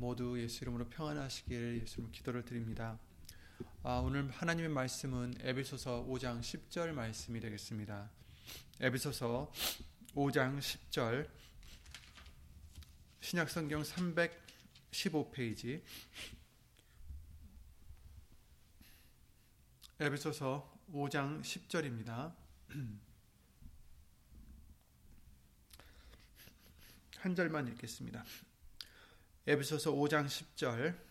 모두 예수 이름으로 평안하시길 예수 이름으로 기도를 드립니다. 아, 오늘 하나님의 말씀은 에베소서 5장 10절 말씀이 되겠습니다. 에베소서 5장 10절 신약성경 315페이지 에베소서 5장 10절입니다. 한 절만 읽겠습니다. 에베소서 5장 10절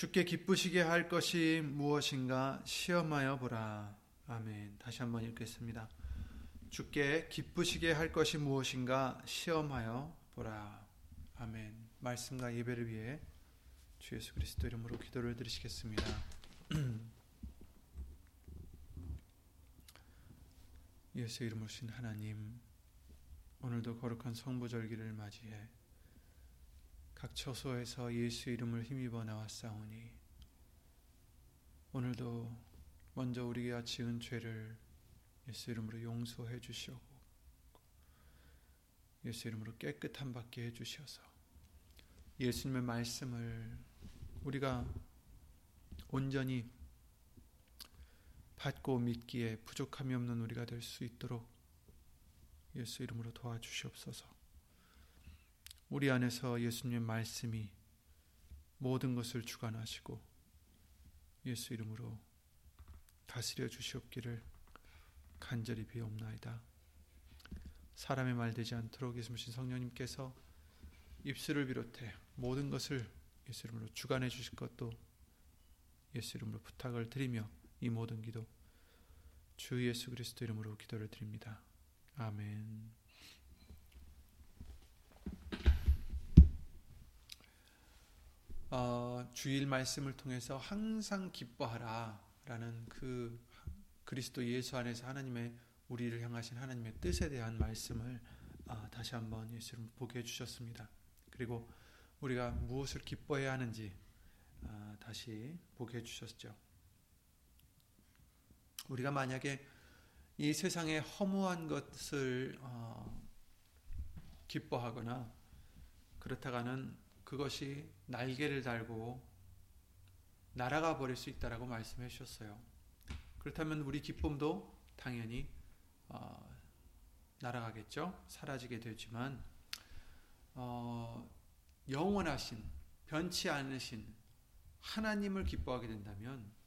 주께 기쁘시게 할 것이 무엇인가 시험하여 보라. 아멘. 다시 한번 읽겠습니다. 주께 기쁘시게 할 것이 무엇인가 시험하여 보라. 아멘. 말씀과 예배를 위해 주 예수 그리스도 이름으로 기도를 드리시겠습니다. 예수 이름으로 신 하나님 오늘도 거룩한 성부절기를 맞이해 각 처소에서 예수 이름을 힘입어 나왔사오니 오늘도 먼저 우리가 지은 죄를 예수 이름으로 용서해 주시고 예수 이름으로 깨끗한 받게 해 주셔서 예수님의 말씀을 우리가 온전히 받고 믿기에 부족함이 없는 우리가 될 수 있도록 예수 이름으로 도와주시옵소서. 우리 안에서 예수님의 말씀이 모든 것을 주관하시고 예수 이름으로 다스려 주시옵기를 간절히 비옵나이다. 사람의 말 되지 않도록 예수님 성령님께서 입술을 비롯해 모든 것을 예수 이름으로 주관해 주실 것도 예수 이름으로 부탁을 드리며 이 모든 기도 주 예수 그리스도 이름으로 기도를 드립니다. 아멘. 어, 주일 말씀을 통해서 항상 기뻐하라라는 그 그리스도 예수 안에서 하나님의 우리를 향하신 하나님의 뜻에 대한 말씀을 어, 다시 한번 예수님 보게 해주셨습니다. 그리고 우리가 무엇을 기뻐해야 하는지 어, 다시 보게 해주셨죠. 우리가 만약에 이 세상의 허무한 것을 어, 기뻐하거나 그렇다가는 그것이 날개를 달고 날아가 버릴 수 있다라고 말씀해 주셨어요. 그렇다면 우리 기쁨도 당연히 어, 날아가겠죠. 사라지게 되지만 어, 영원하신 변치 않으신 하나님을 기뻐하게 된다면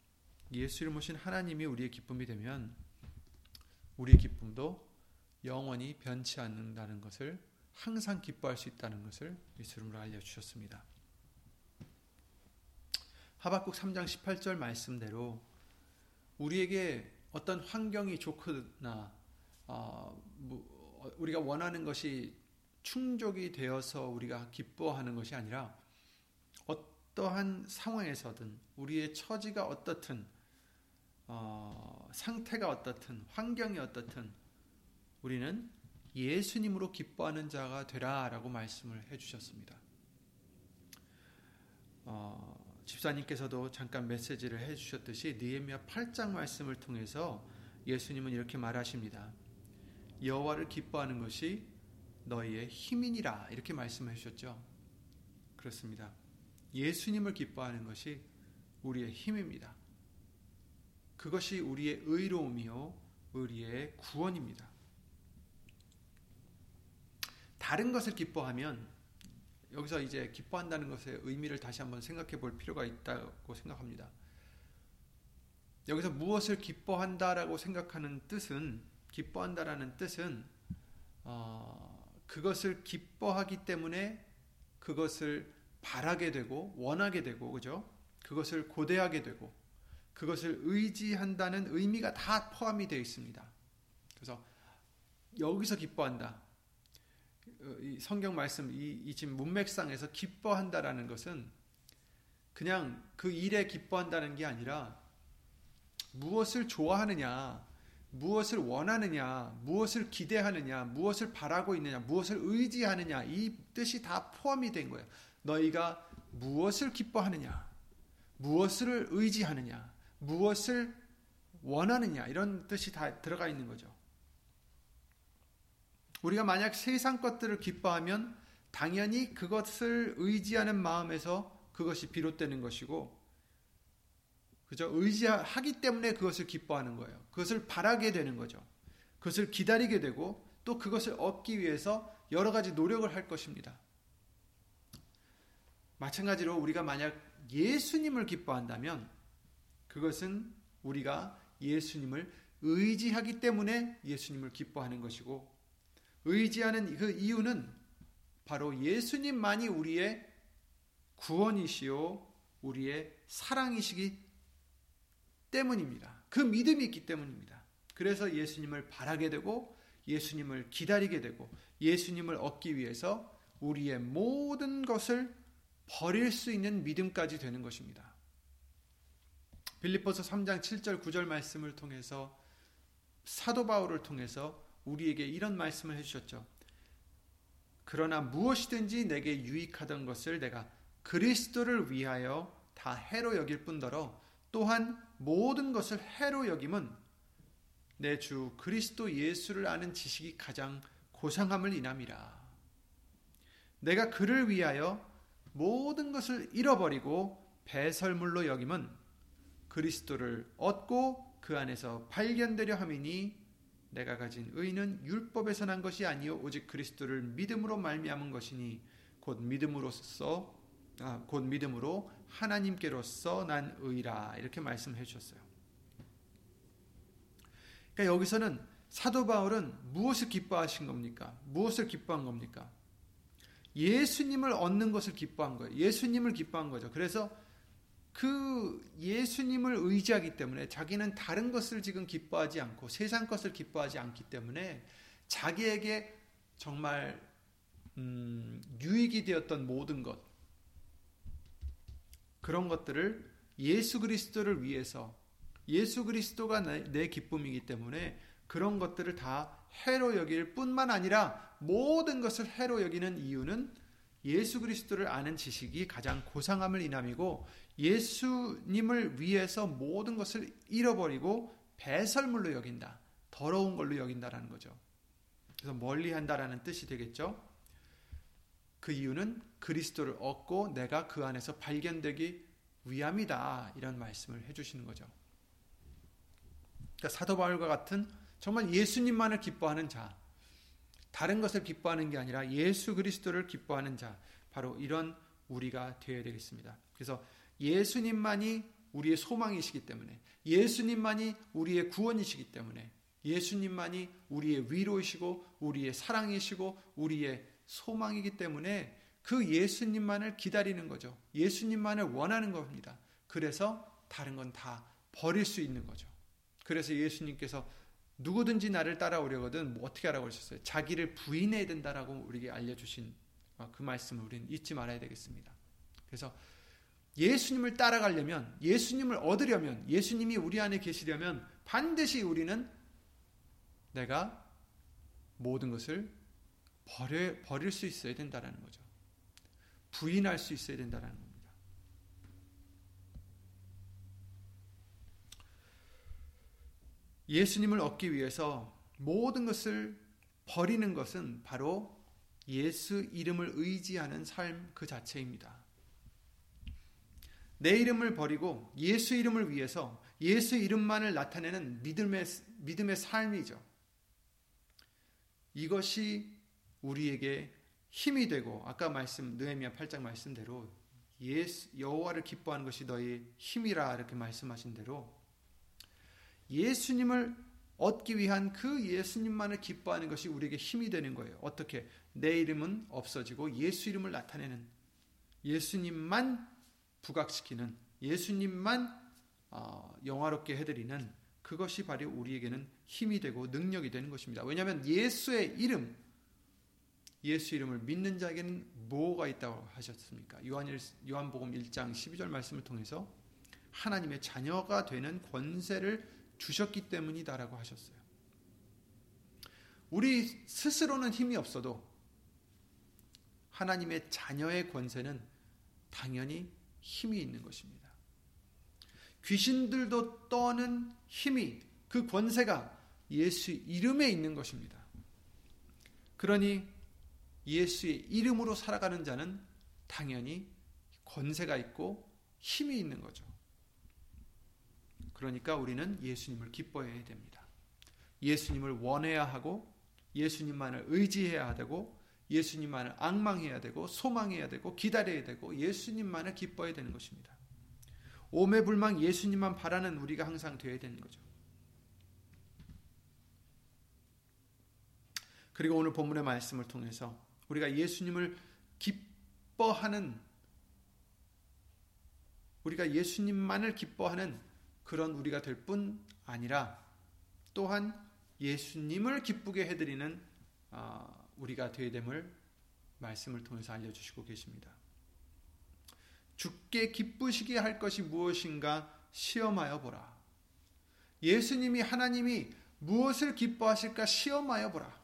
예수 이름 오신 하나님이 우리의 기쁨이 되면 우리의 기쁨도 영원히 변치 않는다는 것을 항상 기뻐할 수 있다는 것을 예수 이름으로 알려주셨습니다. 하박국 3장 18절 말씀대로 우리에게 어떤 환경이 좋거나 어, 뭐, 우리가 원하는 것이 충족이 되어서 우리가 기뻐하는 것이 아니라 어떠한 상황에서든 우리의 처지가 어떻든 어, 상태가 어떻든 환경이 어떻든 우리는 예수님으로 기뻐하는 자가 되라라고 말씀을 해주셨습니다. 어, 집사님께서도 잠깐 메시지를 해주셨듯이 느헤미야 8장 말씀을 통해서 예수님은 이렇게 말하십니다. 여호와를 기뻐하는 것이 너희의 힘이니라 이렇게 말씀해 주셨죠. 그렇습니다. 예수님을 기뻐하는 것이 우리의 힘입니다. 그것이 우리의 의로움이요, 우리의 구원입니다. 다른 것을 기뻐하면 여기서 이제 기뻐한다는 것의 의미를 다시 한번 생각해 볼 필요가 있다고 생각합니다. 여기서 무엇을 기뻐한다라고 생각하는 뜻은 기뻐한다라는 뜻은 어, 그것을 기뻐하기 때문에 그것을 바라게 되고 원하게 되고 그죠? 그것을 고대하게 되고 그것을 의지한다는 의미가 다 포함이 되어 있습니다. 그래서 여기서 기뻐한다. 어, 이 성경 말씀 이, 이 지금 문맥상에서 기뻐한다라는 것은 그냥 그 일에 기뻐한다는 게 아니라 무엇을 좋아하느냐, 무엇을 원하느냐, 무엇을 기대하느냐, 무엇을 바라고 있느냐, 무엇을 의지하느냐 이 뜻이 다 포함이 된 거예요. 너희가 무엇을 기뻐하느냐, 무엇을 의지하느냐, 무엇을 원하느냐 이런 뜻이 다 들어가 있는 거죠. 우리가 만약 세상 것들을 기뻐하면 당연히 그것을 의지하는 마음에서 그것이 비롯되는 것이고 그죠? 의지하기 때문에 그것을 기뻐하는 거예요. 그것을 바라게 되는 거죠. 그것을 기다리게 되고 또 그것을 얻기 위해서 여러 가지 노력을 할 것입니다. 마찬가지로 우리가 만약 예수님을 기뻐한다면 그것은 우리가 예수님을 의지하기 때문에 예수님을 기뻐하는 것이고 의지하는 그 이유는 바로 예수님만이 우리의 구원이시요 우리의 사랑이시기 때문입니다. 그 믿음이 있기 때문입니다. 그래서 예수님을 바라게 되고 예수님을 기다리게 되고 예수님을 얻기 위해서 우리의 모든 것을 버릴 수 있는 믿음까지 되는 것입니다. 빌립보서 3장 7절 9절 말씀을 통해서 사도 바울을 통해서 우리에게 이런 말씀을 해주셨죠. 그러나 무엇이든지 내게 유익하던 것을 내가 그리스도를 위하여 다 해로 여길 뿐더러 또한 모든 것을 해로 여김은 내 주 그리스도 예수를 아는 지식이 가장 고상함을 인함이라. 내가 그를 위하여 모든 것을 잃어버리고 배설물로 여김은 그리스도를 얻고 그 안에서 발견되려 함이니 내가 가진 의는 율법에서 난 것이 아니요 오직 그리스도를 믿음으로 말미암은 것이니 곧 믿음으로써 아, 곧 믿음으로 하나님께로서 난 의라 이렇게 말씀해 주셨어요. 그러니까 여기서는 사도 바울은 무엇을 기뻐하신 겁니까? 무엇을 기뻐한 겁니까? 예수님을 얻는 것을 기뻐한 거예요. 예수님을 기뻐한 거죠. 그래서 그 예수님을 의지하기 때문에 자기는 다른 것을 지금 기뻐하지 않고 세상 것을 기뻐하지 않기 때문에 자기에게 정말 음, 유익이 되었던 모든 것 그런 것들을 예수 그리스도를 위해서 예수 그리스도가 내, 내 기쁨이기 때문에 그런 것들을 다 해로 여길 뿐만 아니라 모든 것을 해로 여기는 이유는 예수 그리스도를 아는 지식이 가장 고상함을 인함이고 예수님을 위해서 모든 것을 잃어버리고 배설물로 여긴다. 더러운 걸로 여긴다라는 거죠. 그래서 멀리 한다라는 뜻이 되겠죠. 그 이유는 그리스도를 얻고 내가 그 안에서 발견되기 위함이다. 이런 말씀을 해 주시는 거죠. 그러니까 사도 바울과 같은 정말 예수님만을 기뻐하는 자, 다른 것을 기뻐하는 게 아니라 예수 그리스도를 기뻐하는 자, 바로 이런 우리가 되어야 되겠습니다. 그래서 예수님만이 우리의 소망이시기 때문에 예수님만이 우리의 구원이시기 때문에 예수님만이 우리의 위로이시고 우리의 사랑이시고 우리의 소망이기 때문에 그 예수님만을 기다리는 거죠. 예수님만을 원하는 겁니다. 그래서 다른 건 다 버릴 수 있는 거죠. 그래서 예수님께서 누구든지 나를 따라오려거든 뭐 어떻게 하라고 하셨어요? 자기를 부인해야 된다라고 우리에게 알려주신 그 말씀을 우리는 잊지 말아야 되겠습니다. 그래서 예수님을 따라가려면, 예수님을 얻으려면, 예수님이 우리 안에 계시려면 반드시 우리는 내가 모든 것을 버려, 버릴 수 있어야 된다는 거죠. 부인할 수 있어야 된다는 겁니다. 예수님을 얻기 위해서 모든 것을 버리는 것은 바로 예수 이름을 의지하는 삶 그 자체입니다. 내 이름을 버리고 예수 이름을 위해서 예수 이름만을 나타내는 믿음의 믿음의 삶이죠. 이것이 우리에게 힘이 되고 아까 말씀 느헤미야 8장 말씀대로 예수 여호와를 기뻐하는 것이 너희 힘이라 이렇게 말씀하신 대로 예수님을 얻기 위한 그 예수님만을 기뻐하는 것이 우리에게 힘이 되는 거예요. 어떻게 내 이름은 없어지고 예수 이름을 나타내는 예수님만 부각시키는 예수님만 어, 영화롭게 해드리는 그것이 바로 우리에게는 힘이 되고 능력이 되는 것입니다. 왜냐하면 예수의 이름, 예수 이름을 믿는 자에게는 뭐가 있다고 하셨습니까? 요한 요한복음 1장 12절 말씀을 통해서 하나님의 자녀가 되는 권세를 주셨기 때문이다라고 하셨어요. 우리 스스로는 힘이 없어도 하나님의 자녀의 권세는 당연히 힘이 있는 것입니다. 귀신들도 떠는 힘이 그 권세가 예수 이름에 있는 것입니다. 그러니 예수의 이름으로 살아가는 자는 당연히 권세가 있고 힘이 있는 거죠. 그러니까 우리는 예수님을 기뻐해야 됩니다. 예수님을 원해야 하고 예수님만을 의지해야 되고 예수님만을 악망해야 되고 소망해야 되고 기다려야 되고 예수님만을 기뻐해야 되는 것입니다. 오매불망 예수님만 바라는 우리가 항상 되어야 되는 거죠. 그리고 오늘 본문의 말씀을 통해서 우리가 예수님을 기뻐하는 우리가 예수님만을 기뻐하는 그런 우리가 될 뿐 아니라 또한 예수님을 기쁘게 해드리는 아, 우리가 되야 됨을 말씀을 통해서 알려주시고 계십니다. 죽게 기쁘시게 할 것이 무엇인가 시험하여 보라. 예수님이 하나님이 무엇을 기뻐하실까 시험하여 보라.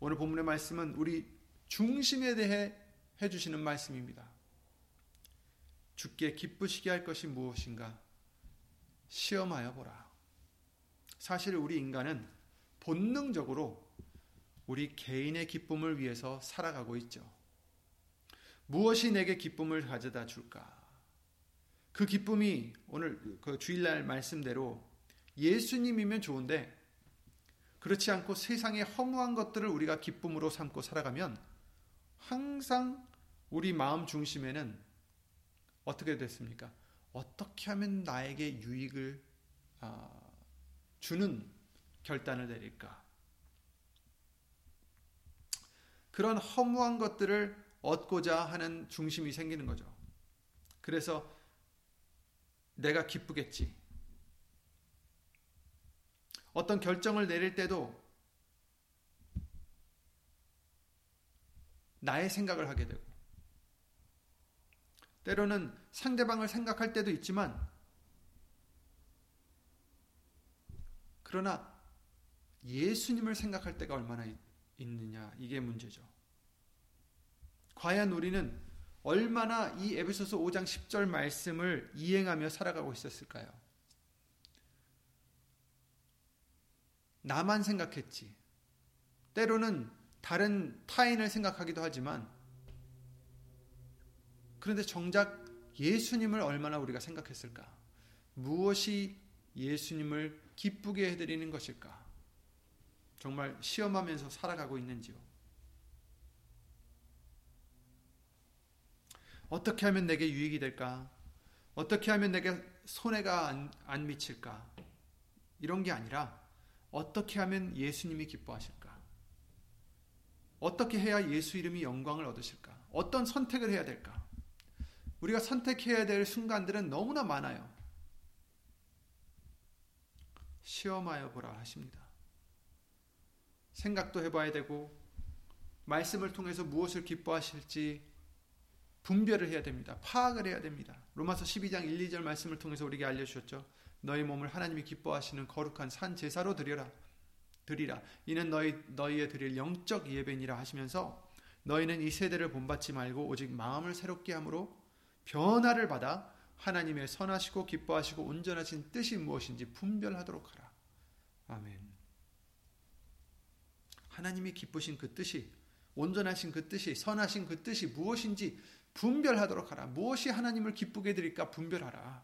오늘 본문의 말씀은 우리 중심에 대해 해주시는 말씀입니다. 죽게 기쁘시게 할 것이 무엇인가 시험하여 보라. 사실 우리 인간은 본능적으로 우리 개인의 기쁨을 위해서 살아가고 있죠. 무엇이 내게 기쁨을 가져다 줄까? 그 기쁨이 오늘 그 주일날 말씀대로 예수님이면 좋은데 그렇지 않고 세상의 허무한 것들을 우리가 기쁨으로 삼고 살아가면 항상 우리 마음 중심에는 어떻게 됐습니까? 어떻게 하면 나에게 유익을 아, 주는 결단을 내릴까? 그런 허무한 것들을 얻고자 하는 중심이 생기는 거죠. 그래서 내가 기쁘겠지. 어떤 결정을 내릴 때도 나의 생각을 하게 되고, 때로는 상대방을 생각할 때도 있지만, 그러나 예수님을 생각할 때가 얼마나 있느냐, 이게 문제죠. 과연 우리는 얼마나 이 에베소서 5장 10절 말씀을 이행하며 살아가고 있었을까요? 나만 생각했지. 때로는 다른 타인을 생각하기도 하지만 그런데 정작 예수님을 얼마나 우리가 생각했을까? 무엇이 예수님을 기쁘게 해드리는 것일까? 정말 시험하면서 살아가고 있는지요? 어떻게 하면 내게 유익이 될까? 어떻게 하면 내게 손해가 안, 안 미칠까? 이런 게 아니라 어떻게 하면 예수님이 기뻐하실까? 어떻게 해야 예수 이름이 영광을 얻으실까? 어떤 선택을 해야 될까? 우리가 선택해야 될 순간들은 너무나 많아요. 시험하여 보라 하십니다. 생각도 해봐야 되고, 말씀을 통해서 무엇을 기뻐하실지 분별을 해야 됩니다. 파악을 해야 됩니다. 로마서 12장 1, 2절 말씀을 통해서 우리에게 알려주셨죠. 너희 몸을 하나님이 기뻐하시는 거룩한 산 제사로 드려라 드리라 이는 너희 너희의 드릴 영적 예배니라 하시면서 너희는 이 세대를 본받지 말고 오직 마음을 새롭게 함으로 변화를 받아 하나님의 선하시고 기뻐하시고 온전하신 뜻이 무엇인지 분별하도록 하라. 아멘. 하나님이 기쁘신 그 뜻이 온전하신 그 뜻이 선하신 그 뜻이 무엇인지 분별하도록 하라. 무엇이 하나님을 기쁘게 드릴까 분별하라.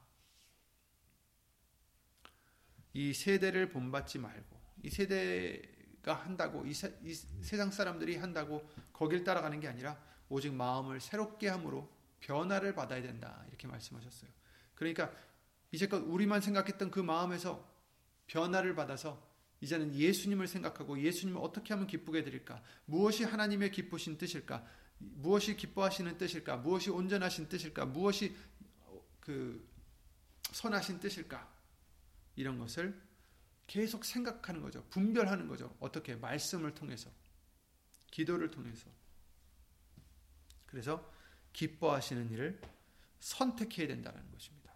이 세대를 본받지 말고 이 세대가 한다고 이, 세, 이 세상 사람들이 한다고 거길 따라가는 게 아니라 오직 마음을 새롭게 함으로 변화를 받아야 된다. 이렇게 말씀하셨어요. 그러니까 이제껏 우리만 생각했던 그 마음에서 변화를 받아서 이제는 예수님을 생각하고 예수님을 어떻게 하면 기쁘게 드릴까? 무엇이 하나님의 기쁘신 뜻일까? 무엇이 기뻐하시는 뜻일까? 무엇이 온전하신 뜻일까? 무엇이 그 선하신 뜻일까? 이런 것을 계속 생각하는 거죠. 분별하는 거죠. 어떻게? 말씀을 통해서. 기도를 통해서. 그래서 기뻐하시는 일을 선택해야 된다는 것입니다.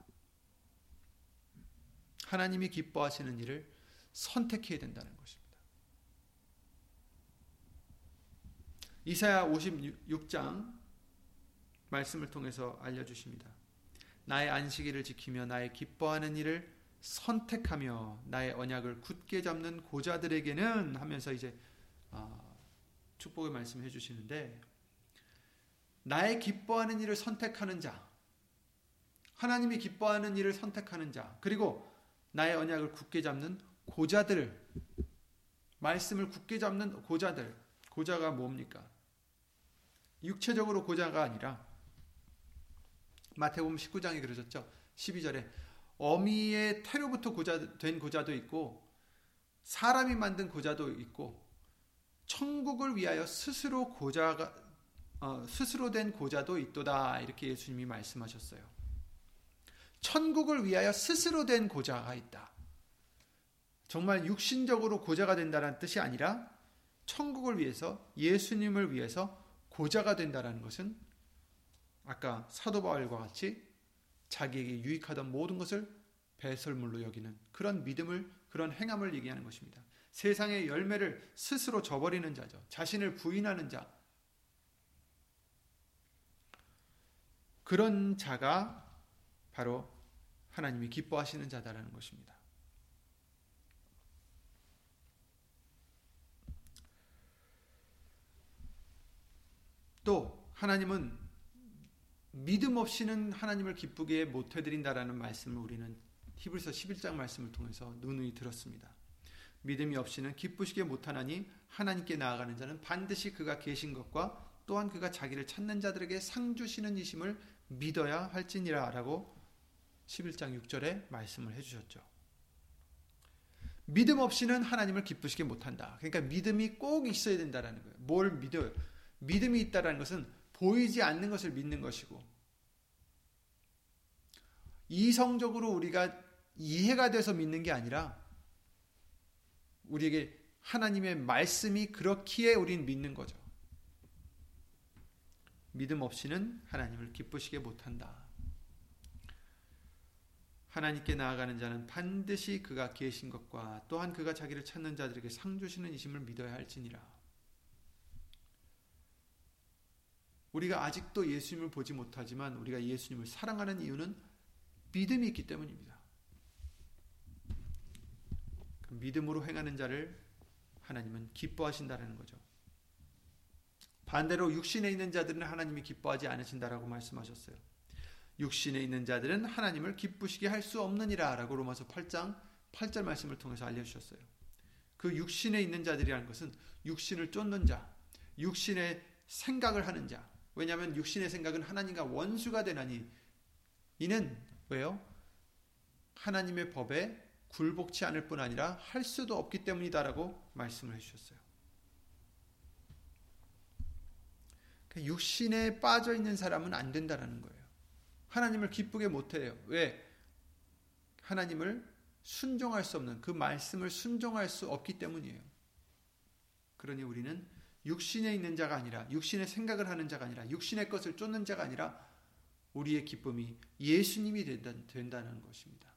하나님이 기뻐하시는 일을 선택해야 된다는 것입니다. 이사야 56장 말씀을 통해서 알려주십니다. 나의 안식일을 지키며 나의 기뻐하는 일을 선택하며 나의 언약을 굳게 잡는 고자들에게는 하면서 이제 어, 축복의 말씀을 해주시는데 나의 기뻐하는 일을 선택하는 자 하나님이 기뻐하는 일을 선택하는 자 그리고 나의 언약을 굳게 잡는 고자들 말씀을 굳게 잡는 고자들 고자가 뭡니까? 육체적으로 고자가 아니라 마태복음 19장에 그러셨죠. 12절에 어미의 태로부터 고자 된 고자도 있고 사람이 만든 고자도 있고 천국을 위하여 스스로 고자가 어, 스스로 된 고자도 있도다 이렇게 예수님이 말씀하셨어요. 천국을 위하여 스스로 된 고자가 있다. 정말 육신적으로 고자가 된다는 뜻이 아니라 천국을 위해서 예수님을 위해서 고자가 된다는 것은 아까 사도 바울과 같이 자기에게 유익하던 모든 것을 배설물로 여기는 그런 믿음을 그런 행함을 얘기하는 것입니다. 세상의 열매를 스스로 저버리는 자죠. 자신을 부인하는 자. 그런 자가 바로 하나님이 기뻐하시는 자다라는 것입니다. 또 하나님은 믿음 없이는 하나님을 기쁘게 못 해드린다라는 말씀을 우리는 히브리서 11장 말씀을 통해서 누누이 들었습니다. 믿음이 없이는 기쁘시게 못하나니 하나님께 나아가는 자는 반드시 그가 계신 것과 또한 그가 자기를 찾는 자들에게 상 주시는 이심을 믿어야 할지니라 라고 11장 6절에 말씀을 해주셨죠. 믿음 없이는 하나님을 기쁘시게 못한다. 그러니까 믿음이 꼭 있어야 된다는 거예요. 뭘 믿어요? 믿음이 있다는 것은 보이지 않는 것을 믿는 것이고 이성적으로 우리가 이해가 돼서 믿는 게 아니라 우리에게 하나님의 말씀이 그렇기에 우린 믿는 거죠. 믿음 없이는 하나님을 기쁘시게 못한다. 하나님께 나아가는 자는 반드시 그가 계신 것과 또한 그가 자기를 찾는 자들에게 상 주시는 이심을 믿어야 할지니라. 우리가 아직도 예수님을 보지 못하지만 우리가 예수님을 사랑하는 이유는 믿음이 있기 때문입니다. 그 믿음으로 행하는 자를 하나님은 기뻐하신다는 거죠. 반대로 육신에 있는 자들은 하나님이 기뻐하지 않으신다라고 말씀하셨어요. 육신에 있는 자들은 하나님을 기쁘시게 할 수 없느니라 라고 로마서 8장 8절 말씀을 통해서 알려주셨어요. 그 육신에 있는 자들이라는 것은 육신을 쫓는 자, 육신의 생각을 하는 자. 왜냐하면 육신의 생각은 하나님과 원수가 되나니 이는 왜요? 하나님의 법에 굴복치 않을 뿐 아니라 할 수도 없기 때문이다라고 말씀을 해주셨어요. 그러니까 육신에 빠져 있는 사람은 안 된다라는 거예요. 하나님을 기쁘게 못해요. 왜? 하나님을 순종할 수 없는 그 말씀을 순종할 수 없기 때문이에요. 그러니 우리는 육신에 있는 자가 아니라 육신의 생각을 하는 자가 아니라 육신의 것을 쫓는 자가 아니라 우리의 기쁨이 예수님이 된다 는 것입니다.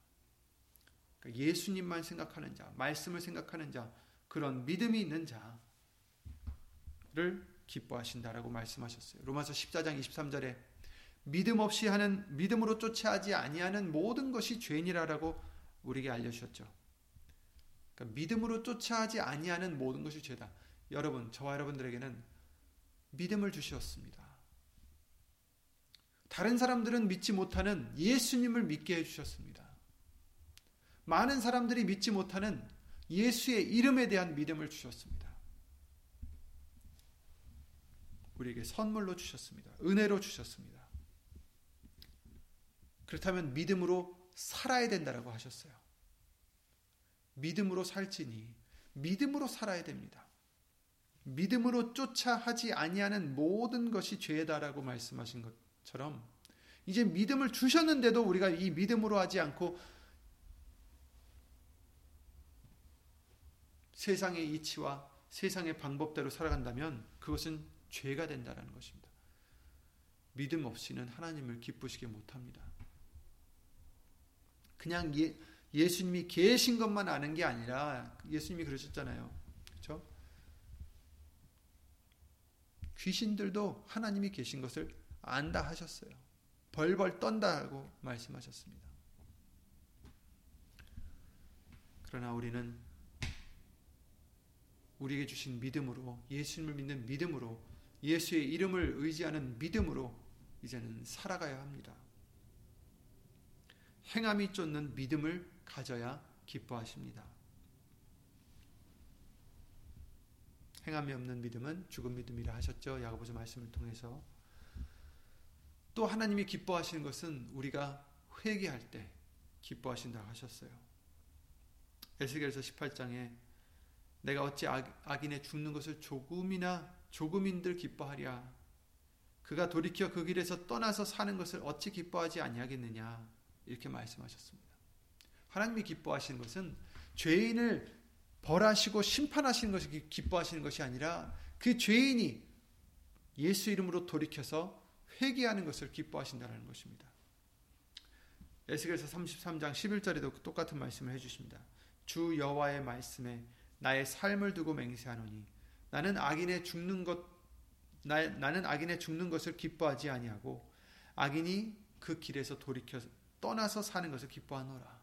그러니까 예수님만 생각하는 자, 말씀을 생각하는 자, 그런 믿음이 있는 자를 기뻐하신다라고 말씀하셨어요. 로마서 14장 23절에 믿음 없이 하는 믿음으로 쫓아하지 아니하는 모든 것이 죄니라라고 우리에게 알려 주셨죠. 그러니까 믿음으로 쫓아하지 아니하는 모든 것이 죄다. 여러분, 저와 여러분들에게는 믿음을 주셨습니다. 다른 사람들은 믿지 못하는 예수님을 믿게 해주셨습니다. 많은 사람들이 믿지 못하는 예수의 이름에 대한 믿음을 주셨습니다. 우리에게 선물로 주셨습니다. 은혜로 주셨습니다. 그렇다면 믿음으로 살아야 된다라고 하셨어요. 믿음으로 살지니 믿음으로 살아야 됩니다. 믿음으로 쫓아 하지 아니하는 모든 것이 죄다라고 말씀하신 것처럼 이제 믿음을 주셨는데도 우리가 이 믿음으로 하지 않고 세상의 이치와 세상의 방법대로 살아간다면 그것은 죄가 된다는 것입니다. 믿음 없이는 하나님을 기쁘시게 못합니다. 그냥 예, 예수님이 계신 것만 아는 게 아니라 예수님이 그러셨잖아요. 그렇죠? 귀신들도 하나님이 계신 것을 안다 하셨어요. 벌벌 떤다고 말씀하셨습니다. 그러나 우리는 우리에게 주신 믿음으로 예수님을 믿는 믿음으로 예수의 이름을 의지하는 믿음으로 이제는 살아가야 합니다. 행함이 쫓는 믿음을 가져야 기뻐하십니다. 행함이 없는 믿음은 죽은 믿음이라 하셨죠. 야고보서 말씀을 통해서 또 하나님이 기뻐하시는 것은 우리가 회개할 때 기뻐하신다고 하셨어요. 에스겔서 18장에 내가 어찌 악 인의 죽는 것을 조금이나 조금인들 기뻐하랴 그가 돌이켜 그 길에서 떠나서 사는 것을 어찌 기뻐하지 아니하겠느냐 이렇게 말씀하셨습니다. 하나님이 기뻐하시는 것은 죄인을 벌하시고 심판하시는 것이 기뻐하시는 것이 아니라 그 죄인이 예수 이름으로 돌이켜서 회개하는 것을 기뻐하신다는 것입니다. 에스겔서 33장 11절에도 똑같은 말씀을 해 주십니다. 주 여호와의 말씀에 나의 삶을 두고 맹세하노니 나는 악인의 죽는 것 나, 나는 악인의 죽는 것을 기뻐하지 아니하고 악인이 그 길에서 돌이켜 떠나서 사는 것을 기뻐하노라.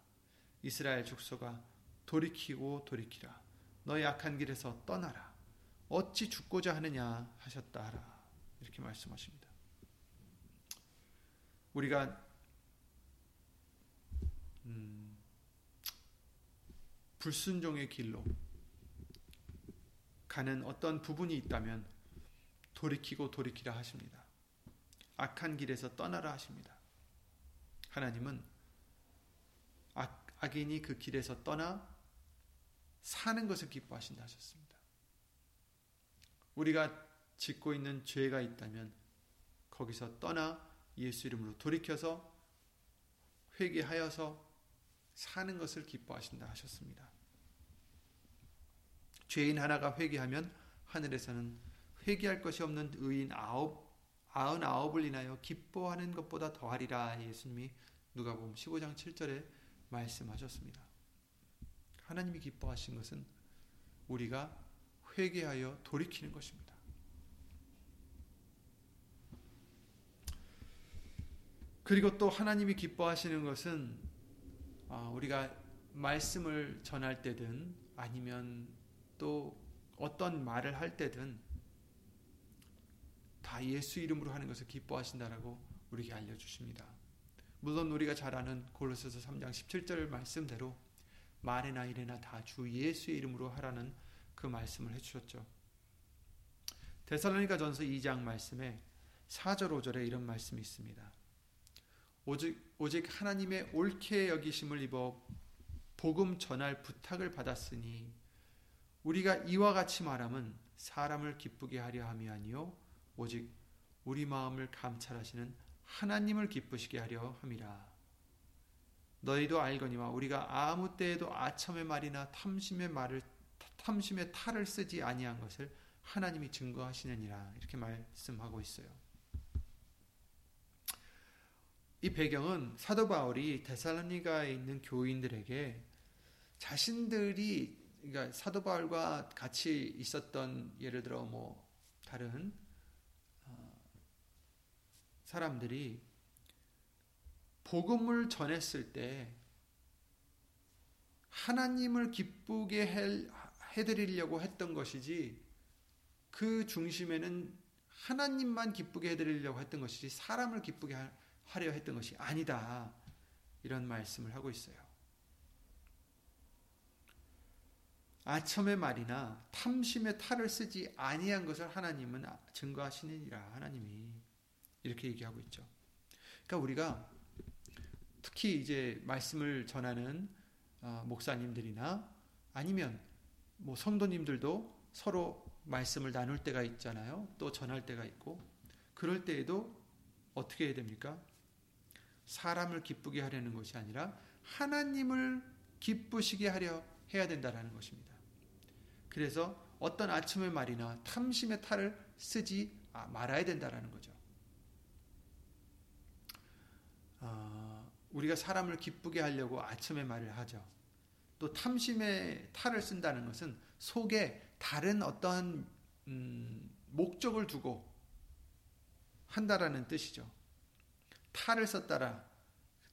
이스라엘 족속아 돌이키고 돌이키라. 너의 악한 길에서 떠나라. 어찌 죽고자 하느냐 하셨다 하라. 이렇게 말씀하십니다. 우리가 음, 불순종의 길로 가는 어떤 부분이 있다면 돌이키고 돌이키라 하십니다. 악한 길에서 떠나라 하십니다. 하나님은 악, 악인이 그 길에서 떠나 사는 것을 기뻐하신다 하셨습니다. 우리가 짓고 있는 죄가 있다면 거기서 떠나 예수 이름으로 돌이켜서 회개하여서 사는 것을 기뻐하신다 하셨습니다. 죄인 하나가 회개하면 하늘에서는 회개할 것이 없는 의인 아홉 아흔 아홉을 인하여 기뻐하는 것보다 더하리라 예수님이 누가복음 15장 7절에 말씀하셨습니다. 하나님이 기뻐하신 것은 우리가 회개하여 돌이키는 것입니다. 그리고 또 하나님이 기뻐하시는 것은 아, 우리가 말씀을 전할 때든 아니면 또 어떤 말을 할 때든 다 예수 이름으로 하는 것을 기뻐하신다라고 우리에게 알려주십니다. 물론 우리가 잘 아는 골로새서 3장 17절 말씀대로 말이나 일이나 다 주 예수의 이름으로 하라는 그 말씀을 해주셨죠. 데살로니가 전서 2장 말씀에 4절 5절에 이런 말씀이 있습니다. 오직, 오직 하나님의 옳게 여기심을 입어 복음 전할 부탁을 받았으니 우리가 이와 같이 말함은 사람을 기쁘게 하려 함이 아니요 오직 우리 마음을 감찰하시는 하나님을 기쁘시게 하려 함이라. 너희도 알거니와 우리가 아무 때에도 아첨의 말이나 탐심의 말을 탐심의 탈을 쓰지 아니한 것을 하나님이 증거하시느니라 이렇게 말씀하고 있어요. 이 배경은 사도 바울이 데살로니가에 있는 교인들에게 자신들이 그러니까 사도 바울과 같이 있었던 예를 들어 뭐 다른 어, 사람들이 복음을 전했을 때 하나님을 기쁘게 해, 해드리려고 했던 것이지 그 중심에는 하나님만 기쁘게 해드리려고 했던 것이지 사람을 기쁘게 하려 했던 것이 아니다. 이런 말씀을 하고 있어요. 아첨의 말이나 탐심의 탈을 쓰지 아니한 것을 하나님은 증거하시느니라 하나님이 이렇게 얘기하고 있죠. 그러니까 우리가 특히 이제 말씀을 전하는 어, 목사님들이나 아니면 뭐 성도님들도 서로 말씀을 나눌 때가 있잖아요. 또 전할 때가 있고 그럴 때에도 어떻게 해야 됩니까? 사람을 기쁘게 하려는 것이 아니라 하나님을 기쁘시게 하려 해야 된다라는 것입니다. 그래서 어떤 아침의 말이나 탐심의 탈을 쓰지 말아야 된다라는 거죠. 어, 우리가 사람을 기쁘게 하려고 아침의 말을 하죠. 또 탐심의 탈을 쓴다는 것은 속에 다른 어떠한 음, 목적을 두고 한다라는 뜻이죠. 탈을 썼다라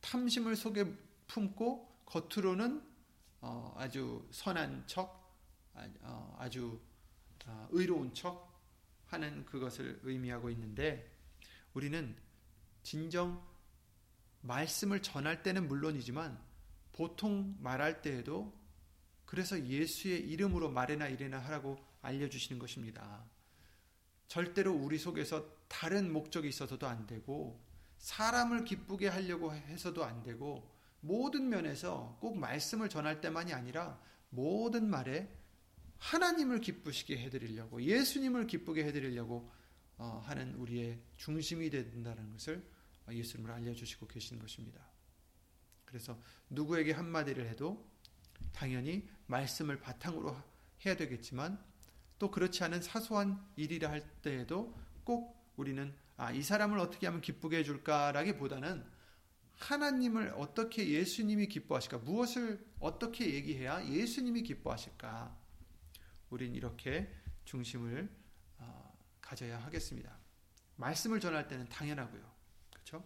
탐심을 속에 품고 겉으로는 어, 아주 선한 척, 어, 아주 어, 의로운 척 하는 그것을 의미하고 있는데 우리는 진정 말씀을 전할 때는 물론이지만 보통 말할 때에도 그래서 예수의 이름으로 말해나 이래나 하라고 알려주시는 것입니다. 절대로 우리 속에서 다른 목적이 있어서도 안 되고 사람을 기쁘게 하려고 해서도 안 되고 모든 면에서 꼭 말씀을 전할 때만이 아니라 모든 말에 하나님을 기쁘시게 해드리려고 예수님을 기쁘게 해드리려고 어, 하는 우리의 중심이 된다는 것을 예수님을 알려주시고 계시는 것입니다. 그래서 누구에게 한마디를 해도 당연히 말씀을 바탕으로 해야 되겠지만 또 그렇지 않은 사소한 일이라 할 때에도 꼭 우리는 아, 이 사람을 어떻게 하면 기쁘게 해줄까라기보다는 하나님을 어떻게 예수님이 기뻐하실까? 무엇을 어떻게 얘기해야 예수님이 기뻐하실까? 우린 이렇게 중심을 어, 가져야 하겠습니다. 말씀을 전할 때는 당연하고요. 그렇죠?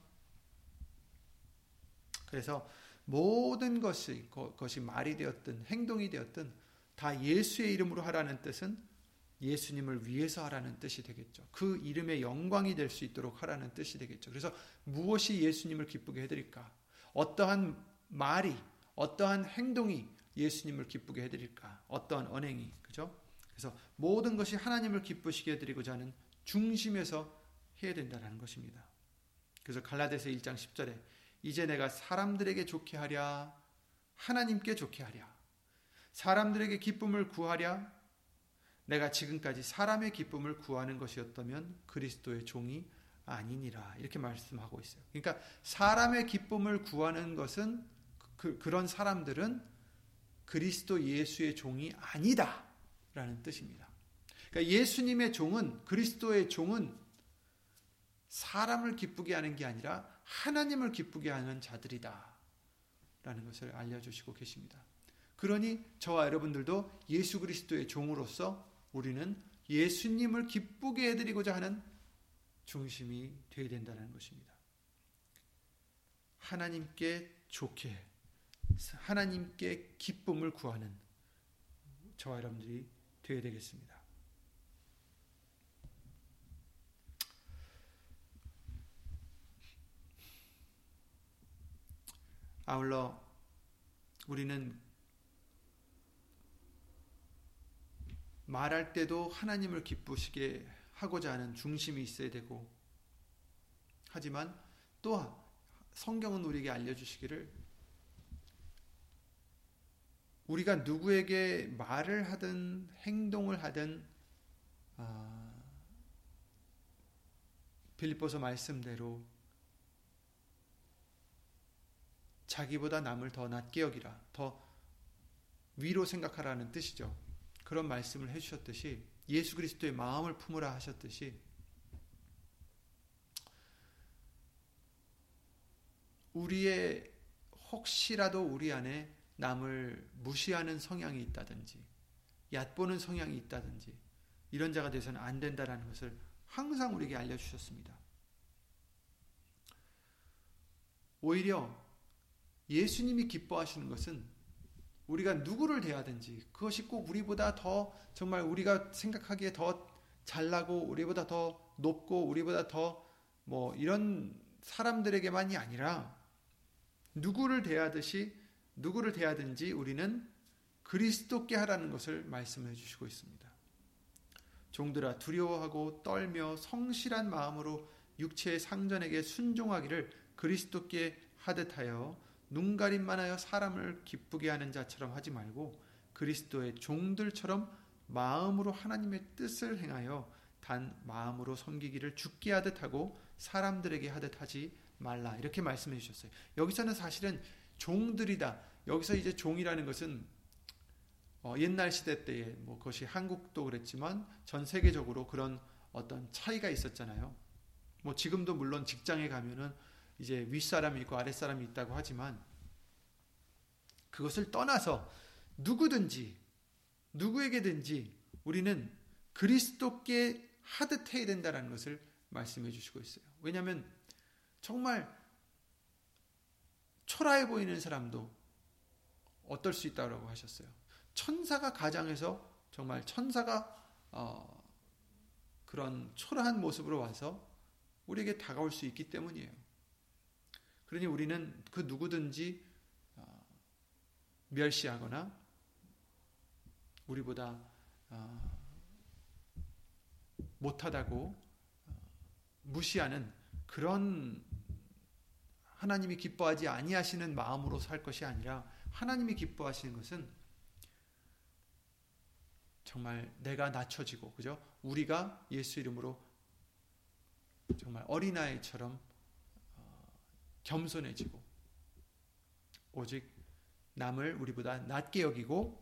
그래서 모든 것이 것이 말이 되었든 행동이 되었든 다 예수의 이름으로 하라는 뜻은 예수님을 위해서 하라는 뜻이 되겠죠. 그 이름의 영광이 될 수 있도록 하라는 뜻이 되겠죠. 그래서 무엇이 예수님을 기쁘게 해드릴까? 어떠한 말이, 어떠한 행동이 예수님을 기쁘게 해드릴까? 어떠한 언행이, 그죠? 그래서 모든 것이 하나님을 기쁘시게 해드리고자 하는 중심에서 해야 된다는 것입니다. 그래서 갈라데서 1장 10절에 이제 내가 사람들에게 좋게 하랴 하나님께 좋게 하랴 사람들에게 기쁨을 구하랴 내가 지금까지 사람의 기쁨을 구하는 것이었다면 그리스도의 종이 아니니라 이렇게 말씀하고 있어요. 그러니까 사람의 기쁨을 구하는 것은 그, 그런 사람들은 그리스도 예수의 종이 아니다라는 뜻입니다. 그러니까 예수님의 종은 그리스도의 종은 사람을 기쁘게 하는 게 아니라 하나님을 기쁘게 하는 자들이다. 라는 것을 알려주시고 계십니다. 그러니 저와 여러분들도 예수 그리스도의 종으로서 우리는 예수님을 기쁘게 해드리고자 하는 중심이 되어야 된다는 것입니다. 하나님께 좋게, 하나님께 기쁨을 구하는 저와 여러분들이 되어야 되겠습니다. 아울러 우리는 말할 때도 하나님을 기쁘시게 하고자 하는 중심이 있어야 되고 하지만 또 성경은 우리에게 알려주시기를 우리가 누구에게 말을 하든 행동을 하든 아, 빌립보서 말씀대로 자기보다 남을 더 낮게 여기라 더 위로 생각하라는 뜻이죠. 그런 말씀을 해 주셨듯이 예수 그리스도의 마음을 품으라 하셨듯이 우리의 혹시라도 우리 안에 남을 무시하는 성향이 있다든지 얕보는 성향이 있다든지 이런 자가 되서는 안 된다라는 것을 항상 우리에게 알려 주셨습니다. 오히려 예수님이 기뻐하시는 것은 우리가 누구를 대하든지 그것이 꼭 우리보다 더 정말 우리가 생각하기에 더 잘나고 우리보다 더 높고 우리보다 더 뭐 이런 사람들에게만이 아니라 누구를 대하듯이 누구를 대하든지 우리는 그리스도께 하라는 것을 말씀해 주시고 있습니다. 종들아 두려워하고 떨며 성실한 마음으로 육체의 상전에게 순종하기를 그리스도께 하듯하여 눈 가림만 하여 사람을 기쁘게 하는 자처럼 하지 말고 그리스도의 종들처럼 마음으로 하나님의 뜻을 행하여 단 마음으로 섬기기를 죽게 하듯 하고 사람들에게 하듯 하지 말라 이렇게 말씀해 주셨어요. 여기서는 사실은 종들이다. 여기서 이제 종이라는 것은 어, 옛날 시대 때에 뭐 그것이 한국도 그랬지만 전 세계적으로 그런 어떤 차이가 있었잖아요. 뭐 지금도 물론 직장에 가면은 이제 윗사람이 있고 아랫사람이 있다고 하지만 그것을 떠나서 누구든지 누구에게든지 우리는 그리스도께 하듯 해야 된다는 것을 말씀해 주시고 있어요. 왜냐하면 정말 초라해 보이는 사람도 어떨 수 있다고 하셨어요. 천사가 가장해서 정말 천사가 어, 그런 초라한 모습으로 와서 우리에게 다가올 수 있기 때문이에요. 그러니 우리는 그 누구든지 어, 멸시하거나 우리보다 어, 못하다고 어, 무시하는 그런 하나님이 기뻐하지 아니하시는 마음으로 살 것이 아니라 하나님이 기뻐하시는 것은 정말 내가 낮춰지고 그죠? 우리가 예수 이름으로 정말 어린아이처럼 어, 겸손해지고 오직 남을 우리보다 낮게 여기고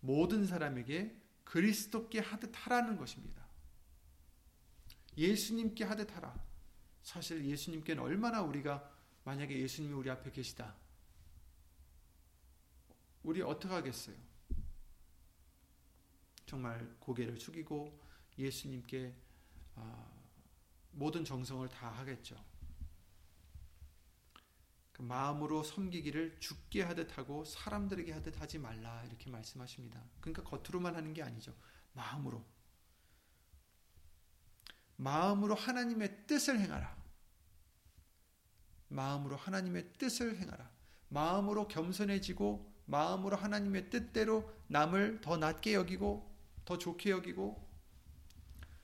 모든 사람에게 그리스도께 하듯 하라는 것입니다. 예수님께 하듯 하라. 사실 예수님께는 얼마나 우리가 만약에 예수님이 우리 앞에 계시다. 우리 어떻게 하겠어요? 정말 고개를 숙이고 예수님께 아, 모든 정성을 다 하겠죠. 그 마음으로 섬기기를 죽게 하듯 하고 사람들에게 하듯 하지 말라 이렇게 말씀하십니다. 그러니까 겉으로만 하는 게 아니죠. 마음으로. 마음으로 하나님의 뜻을 행하라. 마음으로 하나님의 뜻을 행하라. 마음으로 겸손해지고 마음으로 하나님의 뜻대로 남을 더 낮게 여기고 더 좋게 여기고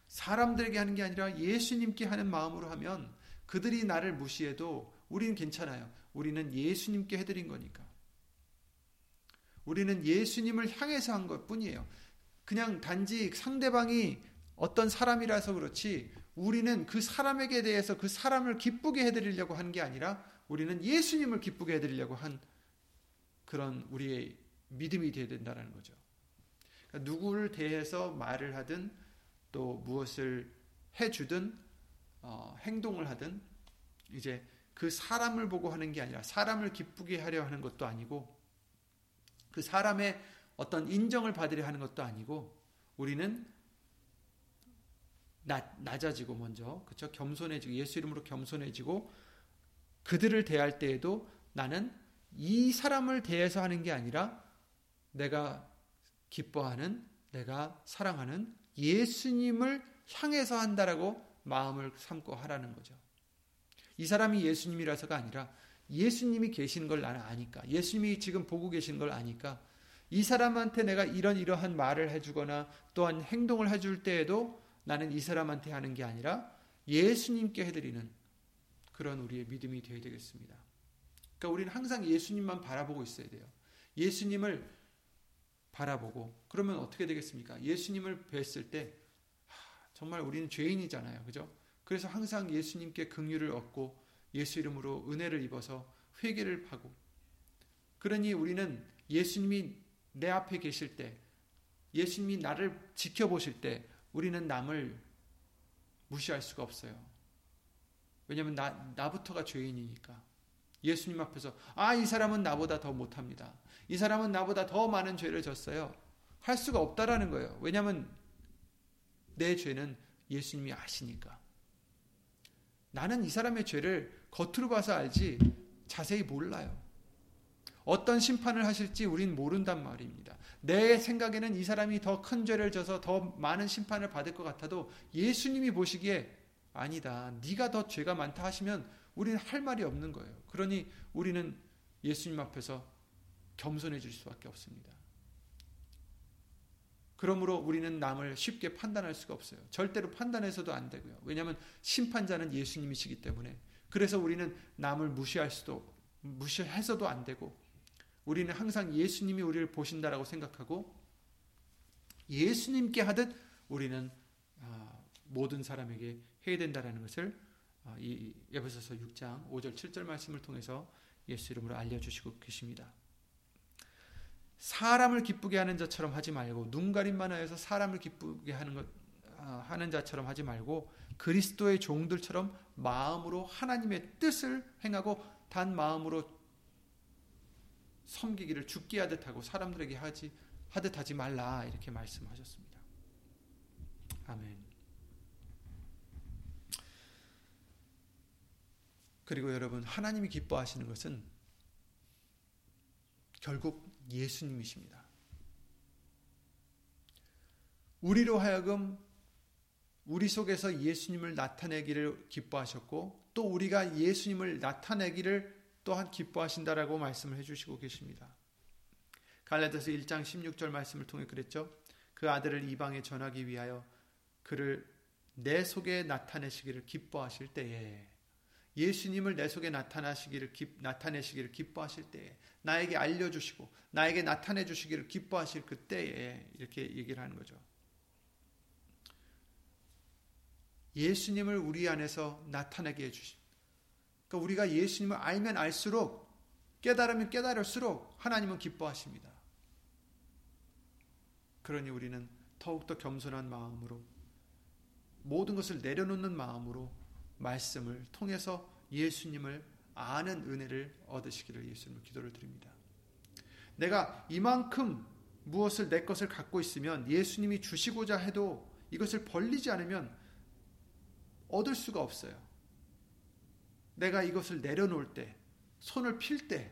사람들에게 하는 게 아니라 예수님께 하는 마음으로 하면 그들이 나를 무시해도 우리는 괜찮아요. 우리는 예수님께 해드린 거니까. 우리는 예수님을 향해서 한 것 뿐이에요. 그냥 단지 상대방이 어떤 사람이라서 그렇지 우리는 그 사람에게 대해서 그 사람을 기쁘게 해드리려고 한 게 아니라 우리는 예수님을 기쁘게 해드리려고 한 그런 우리의 믿음이 되어야 된다는 거죠. 그러니까 누구를 대해서 말을 하든 또 무엇을 해주든 어, 행동을 하든 이제 그 사람을 보고 하는 게 아니라 사람을 기쁘게 하려 하는 것도 아니고 그 사람의 어떤 인정을 받으려 하는 것도 아니고 우리는 낮, 낮아지고 먼저 그렇죠 겸손해지고 예수 이름으로 겸손해지고 그들을 대할 때에도 나는 이 사람을 대해서 하는 게 아니라 내가 기뻐하는 내가 사랑하는 예수님을 향해서 한다라고 마음을 삼고 하라는 거죠. 이 사람이 예수님이라서가 아니라 예수님이 계시는 걸 나는 아니까 예수님이 지금 보고 계신 걸 아니까 이 사람한테 내가 이런 이러한 말을 해주거나 또한 행동을 해줄 때에도 나는 이 사람한테 하는 게 아니라 예수님께 해드리는 그런 우리의 믿음이 되어야 되겠습니다. 그러니까 우리는 항상 예수님만 바라보고 있어야 돼요. 예수님을 바라보고 그러면 어떻게 되겠습니까? 예수님을 뵀을 때 정말 우리는 죄인이잖아요. 그죠? 그래서 항상 예수님께 긍휼을 얻고 예수 이름으로 은혜를 입어서 회개를 하고 그러니 우리는 예수님이 내 앞에 계실 때 예수님이 나를 지켜보실 때 우리는 남을 무시할 수가 없어요. 왜냐하면 나, 나부터가 죄인이니까. 예수님 앞에서 아, 이 사람은 나보다 더 못합니다. 이 사람은 나보다 더 많은 죄를 졌어요. 할 수가 없다라는 거예요. 왜냐하면 내 죄는 예수님이 아시니까. 나는 이 사람의 죄를 겉으로 봐서 알지 자세히 몰라요. 어떤 심판을 하실지 우린 모른단 말입니다. 내 생각에는 이 사람이 더 큰 죄를 져서 더 많은 심판을 받을 것 같아도 예수님이 보시기에 아니다. 네가 더 죄가 많다 하시면 우리는 할 말이 없는 거예요. 그러니 우리는 예수님 앞에서 겸손해질 수밖에 없습니다. 그러므로 우리는 남을 쉽게 판단할 수가 없어요. 절대로 판단해서도 안 되고요. 왜냐하면 심판자는 예수님이시기 때문에. 그래서 우리는 남을 무시할 수도 무시해서도 안 되고 우리는 항상 예수님이 우리를 보신다라고 생각하고 예수님께 하듯 우리는 아, 모든 사람에게 해야 된다라는 것을 아, 이 에베소서 6장 5절 7절 말씀을 통해서 예수 이름으로 알려주시고 계십니다. 사람을 기쁘게 하는 자처럼 하지 말고 눈 가림만 하여서 사람을 기쁘게 하는 것 아, 하는 자처럼 하지 말고 그리스도의 종들처럼 마음으로 하나님의 뜻을 행하고 단 마음으로 섬기기를 죽게 하듯 하고 사람들에게 하지 하듯 하지 말라 이렇게 말씀하셨습니다. 아멘. 그리고 여러분 하나님이 기뻐하시는 것은 결국 예수님이십니다. 우리로 하여금 우리 속에서 예수님을 나타내기를 기뻐하셨고 또 우리가 예수님을 나타내기를 또한 기뻐하신다라고 말씀을 해주시고 계십니다. 갈라디아서 1장 16절 말씀을 통해 그랬죠. 그 아들을 이방에 전하기 위하여 그를 내 속에 나타내시기를 기뻐하실 때에 예수님을 내 속에 나타나시기를 기, 나타내시기를 기뻐하실 때에 나에게 알려주시고 나에게 나타내 주시기를 기뻐하실 그때에 이렇게 얘기를 하는 거죠. 예수님을 우리 안에서 나타내게 해주십. 그러니까 우리가 예수님을 알면 알수록 깨달으면 깨달을수록 하나님은 기뻐하십니다. 그러니 우리는 더욱더 겸손한 마음으로 모든 것을 내려놓는 마음으로 말씀을 통해서 예수님을 아는 은혜를 얻으시기를 예수님을 기도를 드립니다. 내가 이만큼 무엇을 내 것을 갖고 있으면 예수님이 주시고자 해도 이것을 벌리지 않으면 얻을 수가 없어요. 내가 이것을 내려놓을 때, 손을 필 때,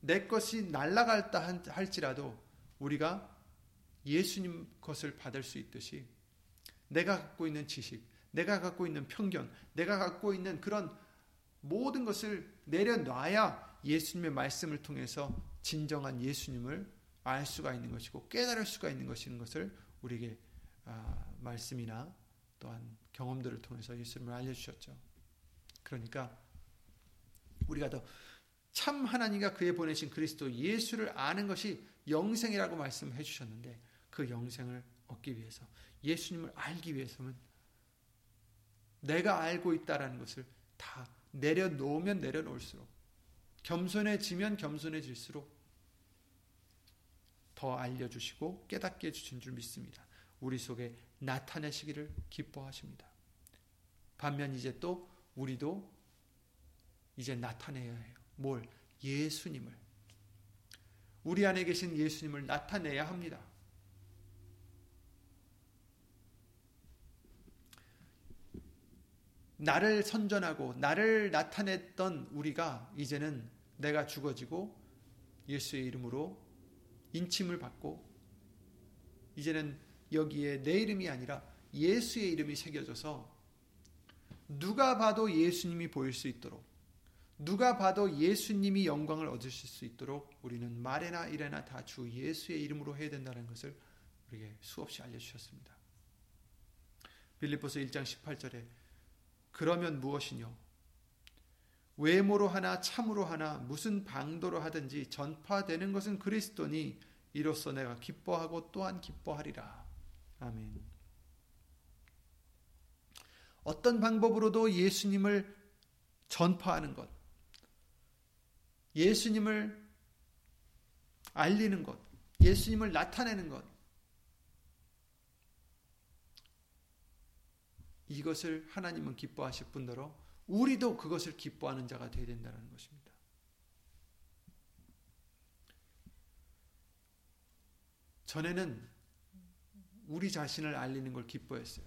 내 것이 날아갈다 할지라도 우리가 예수님 것을 받을 수 있듯이 내가 갖고 있는 지식, 내가 갖고 있는 편견, 내가 갖고 있는 그런 모든 것을 내려놔야 예수님의 말씀을 통해서 진정한 예수님을 알 수가 있는 것이고 깨달을 수가 있는 것인 것을 우리에게 아, 말씀이나 또한 경험들을 통해서 예수님을 알려주셨죠. 그러니까 우리가 더 참 하나님과 그의 보내신 그리스도 예수를 아는 것이 영생이라고 말씀해 주셨는데 그 영생을 얻기 위해서 예수님을 알기 위해서는 내가 알고 있다라는 것을 다 내려놓으면 내려놓을수록 겸손해지면 겸손해질수록 더 알려주시고 깨닫게 해주신 줄 믿습니다. 우리 속에 나타내시기를 기뻐하십니다. 반면 이제 또 우리도 이제 나타내야 해요. 뭘? 예수님을. 우리 안에 계신 예수님을 나타내야 합니다. 나를 선전하고 나를 나타냈던 우리가 이제는 내가 죽어지고 예수의 이름으로 인침을 받고 이제는 여기에 내 이름이 아니라 예수의 이름이 새겨져서 누가 봐도 예수님이 보일 수 있도록 누가 봐도 예수님이 영광을 얻으실 수 있도록 우리는 말에나 일에나 다 주 예수의 이름으로 해야 된다는 것을 우리에게 수없이 알려주셨습니다. 빌립보서 1장 18절에 그러면 무엇이뇨? 외모로 하나 참으로 하나 무슨 방도로 하든지 전파되는 것은 그리스도니 이로써 내가 기뻐하고 또한 기뻐하리라. 아멘. 어떤 방법으로도 예수님을 전파하는 것, 예수님을 알리는 것, 예수님을 나타내는 것, 이것을 하나님은 기뻐하실 뿐더러 우리도 그것을 기뻐하는 자가 되어야 된다는 것입니다. 전에는 우리 자신을 알리는 걸 기뻐했어요.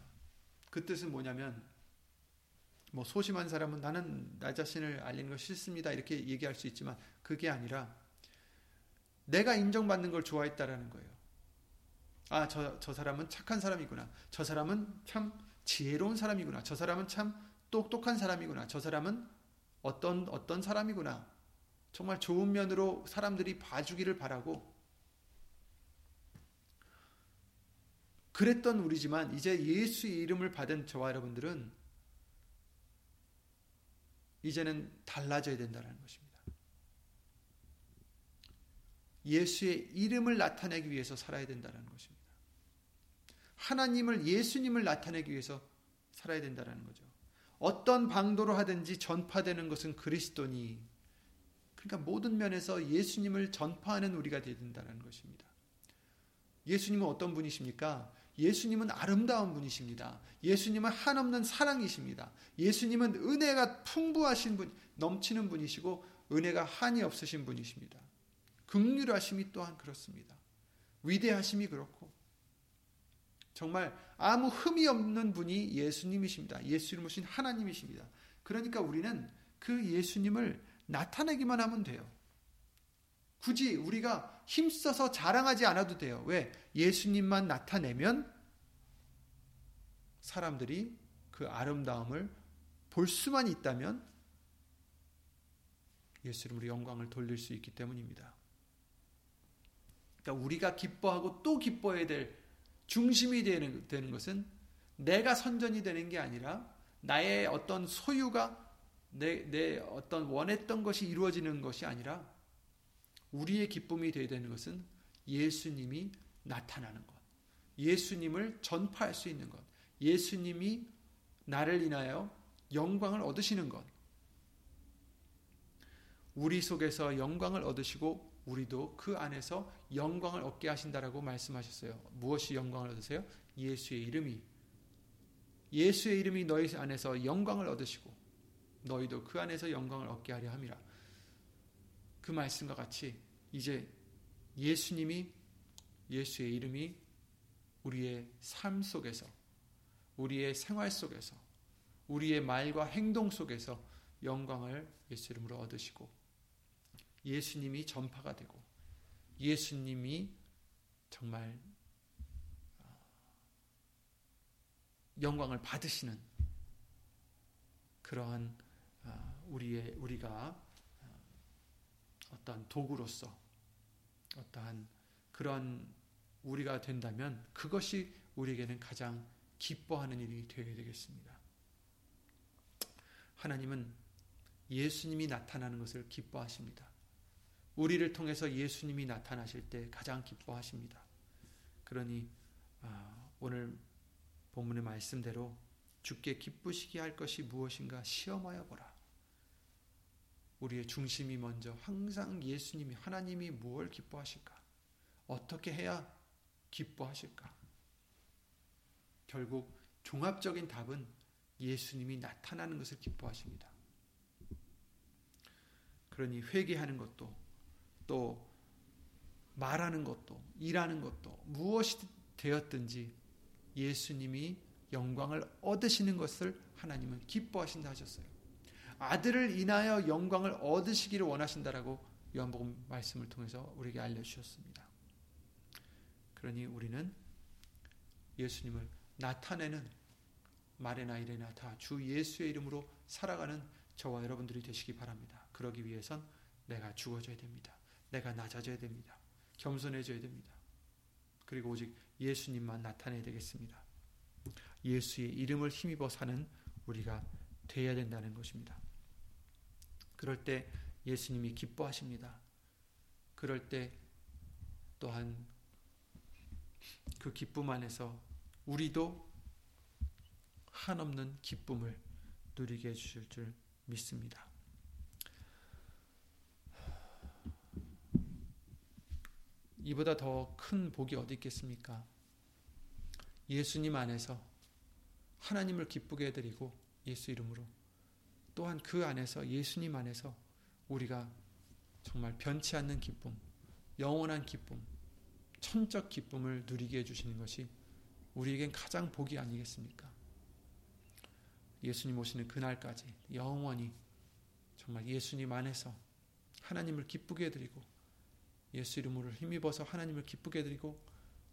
그 뜻은 뭐냐면 뭐 소심한 사람은 나는 나 자신을 알리는 거 싫습니다. 이렇게 얘기할 수 있지만 그게 아니라 내가 인정받는 걸 좋아했다라는 거예요. 아, 저, 저 사람은 착한 사람이구나. 저 사람은 참 지혜로운 사람이구나. 저 사람은 참 똑똑한 사람이구나. 저 사람은 어떤, 어떤 사람이구나. 정말 좋은 면으로 사람들이 봐주기를 바라고 그랬던 우리지만 이제 예수의 이름을 받은 저와 여러분들은 이제는 달라져야 된다는 것입니다. 예수의 이름을 나타내기 위해서 살아야 된다는 것입니다. 하나님을 예수님을 나타내기 위해서 살아야 된다는 거죠. 어떤 방도로 하든지 전파되는 것은 그리스도니 그러니까 모든 면에서 예수님을 전파하는 우리가 되야 된다는 것입니다. 예수님은 어떤 분이십니까? 예수님은 아름다운 분이십니다. 예수님은 한없는 사랑이십니다. 예수님은 은혜가 풍부하신 분, 넘치는 분이시고 은혜가 한이 없으신 분이십니다. 극률하심이 또한 그렇습니다. 위대하심이 그렇고 정말 아무 흠이 없는 분이 예수님이십니다. 예수를 모신 하나님이십니다. 그러니까 우리는 그 예수님을 나타내기만 하면 돼요. 굳이 우리가 힘써서 자랑하지 않아도 돼요. 왜? 예수님만 나타내면 사람들이 그 아름다움을 볼 수만 있다면 예수 이름으로 영광을 돌릴 수 있기 때문입니다. 그러니까 우리가 기뻐하고 또 기뻐해야 될 중심이 되는, 되는 것은 내가 선전이 되는 게 아니라 나의 어떤 소유가 내, 내 어떤 원했던 것이 이루어지는 것이 아니라 우리의 기쁨이 되어야 되는 것은 예수님이 나타나는 것. 예수님을 전파할 수 있는 것. 예수님이 나를 인하여 영광을 얻으시는 것. 우리 속에서 영광을 얻으시고 우리도 그 안에서 영광을 얻게 하신다라고 말씀하셨어요. 무엇이 영광을 얻으세요? 예수의 이름이 예수의 이름이 너희 안에서 영광을 얻으시고 너희도 그 안에서 영광을 얻게 하려 함이라. 그 말씀과 같이 이제 예수님이 예수의 이름이 우리의 삶 속에서 우리의 생활 속에서 우리의 말과 행동 속에서 영광을 예수 이름으로 얻으시고 예수님이 전파가 되고 예수님이 정말 어, 영광을 받으시는 그러한 어, 우리의 우리가 어, 어떠한 도구로서 어떠한 그런 우리가 된다면 그것이 우리에게는 가장 기뻐하는 일이 되어야 되겠습니다. 하나님은 예수님이 나타나는 것을 기뻐하십니다. 우리를 통해서 예수님이 나타나실 때 가장 기뻐하십니다. 그러니 아, 오늘 본문의 말씀대로 주께 기쁘시게 할 것이 무엇인가 시험하여 보라. 우리의 중심이 먼저 항상 예수님이 하나님이 무엇을 기뻐하실까? 어떻게 해야 기뻐하실까? 결국 종합적인 답은 예수님이 나타나는 것을 기뻐하십니다. 그러니 회개하는 것도 또 말하는 것도 일하는 것도 무엇이 되었든지 예수님이 영광을 얻으시는 것을 하나님은 기뻐하신다 하셨어요. 아들을 인하여 영광을 얻으시기를 원하신다라고 요한복음 말씀을 통해서 우리에게 알려 주셨습니다. 그러니 우리는 예수님을 나타내는 말이나 일이나 다 주 예수의 이름으로 살아가는 저와 여러분들이 되시기 바랍니다. 그러기 위해선 내가 죽어져야 됩니다. 내가 낮아져야 됩니다. 겸손해져야 됩니다. 그리고 오직 예수님만 나타내야 되겠습니다. 예수의 이름을 힘입어 사는 우리가 되어야 된다는 것입니다. 그럴 때 예수님이 기뻐하십니다. 그럴 때 또한 그 기쁨 안에서 우리도 한없는 기쁨을 누리게 해주실 줄 믿습니다. 이보다 더 큰 복이 어디 있겠습니까? 예수님 안에서 하나님을 기쁘게 해드리고 예수 이름으로 또한 그 안에서 예수님 안에서 우리가 정말 변치 않는 기쁨, 영원한 기쁨, 천적 기쁨을 누리게 해주시는 것이 우리에겐 가장 복이 아니겠습니까? 예수님 오시는 그날까지 영원히 정말 예수님 안에서 하나님을 기쁘게 해드리고 예수 이름으로 힘입어서 하나님을 기쁘게 해드리고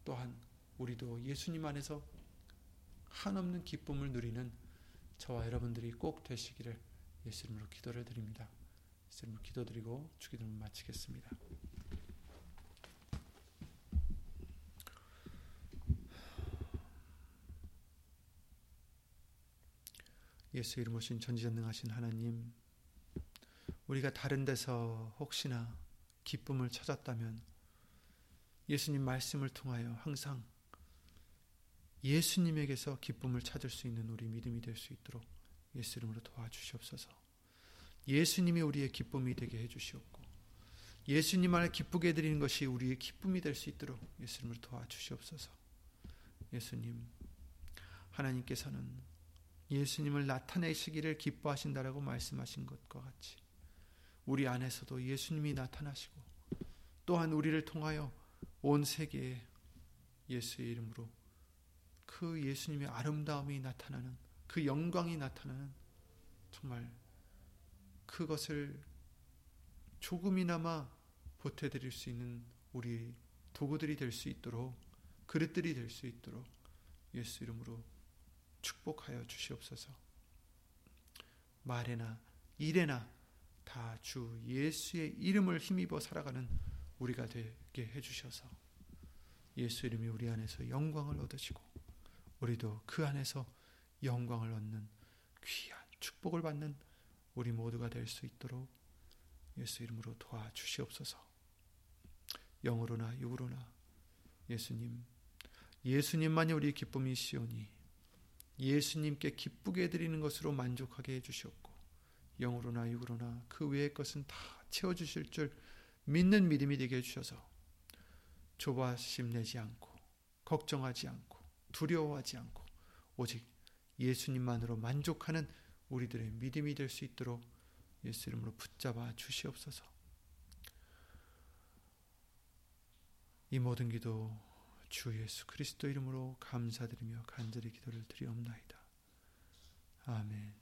또한 우리도 예수님 안에서 한없는 기쁨을 누리는 저와 여러분들이 꼭 되시기를 예수 이름으로 기도를 드립니다. 예수 이름으로 기도드리고 주기도를 마치겠습니다. 예수 이름 오신 전지전능하신 하나님 우리가 다른 데서 혹시나 기쁨을 찾았다면 예수님 말씀을 통하여 항상 예수님에게서 기쁨을 찾을 수 있는 우리 믿음이 될 수 있도록 예수 이름으로 도와주시옵소서. 예수님이 우리의 기쁨이 되게 해주시옵고 예수님 안에 기쁘게 해드리는 것이 우리의 기쁨이 될 수 있도록 예수 이름으로 도와주시옵소서. 예수님 하나님께서는 예수님을 나타내시기를 기뻐하신다라고 말씀하신 것과 같이 우리 안에서도 예수님이 나타나시고 또한 우리를 통하여 온 세계에 예수의 이름으로 그 예수님의 아름다움이 나타나는 그 영광이 나타나는 정말 그것을 조금이나마 보태드릴 수 있는 우리 도구들이 될 수 있도록 그릇들이 될 수 있도록 예수 이름으로 축복하여 주시옵소서. 말에나 일에나 다 주 예수의 이름을 힘입어 살아가는 우리가 되게 해주셔서 예수 이름이 우리 안에서 영광을 얻으시고 우리도 그 안에서 영광을 얻는 귀한 축복을 받는 우리 모두가 될 수 있도록 예수 이름으로 도와주시옵소서. 영으로나 육으로나 예수님, 예수님만이 우리 기쁨이시오니 예수님께 기쁘게 드리는 것으로 만족하게 해주시옵고 영으로나 육으로나 그 외의 것은 다 채워주실 줄 믿는 믿음이 되게 해주셔서 조바심 내지 않고 걱정하지 않고 두려워하지 않고 오직 예수님만으로 만족하는 우리들의 믿음이 될 수 있도록 예수 이름으로 붙잡아 주시옵소서. 이 모든 기도 주 예수 그리스도 이름으로 감사드리며 간절히 기도를 드리옵나이다. 아멘.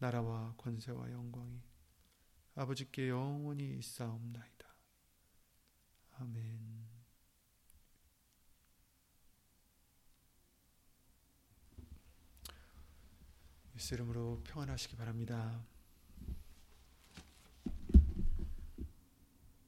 나라와 권세와 영광이 아버지께 영원히 있사옵나이다. 아멘. 예수 이름으로 평안하시기 바랍니다.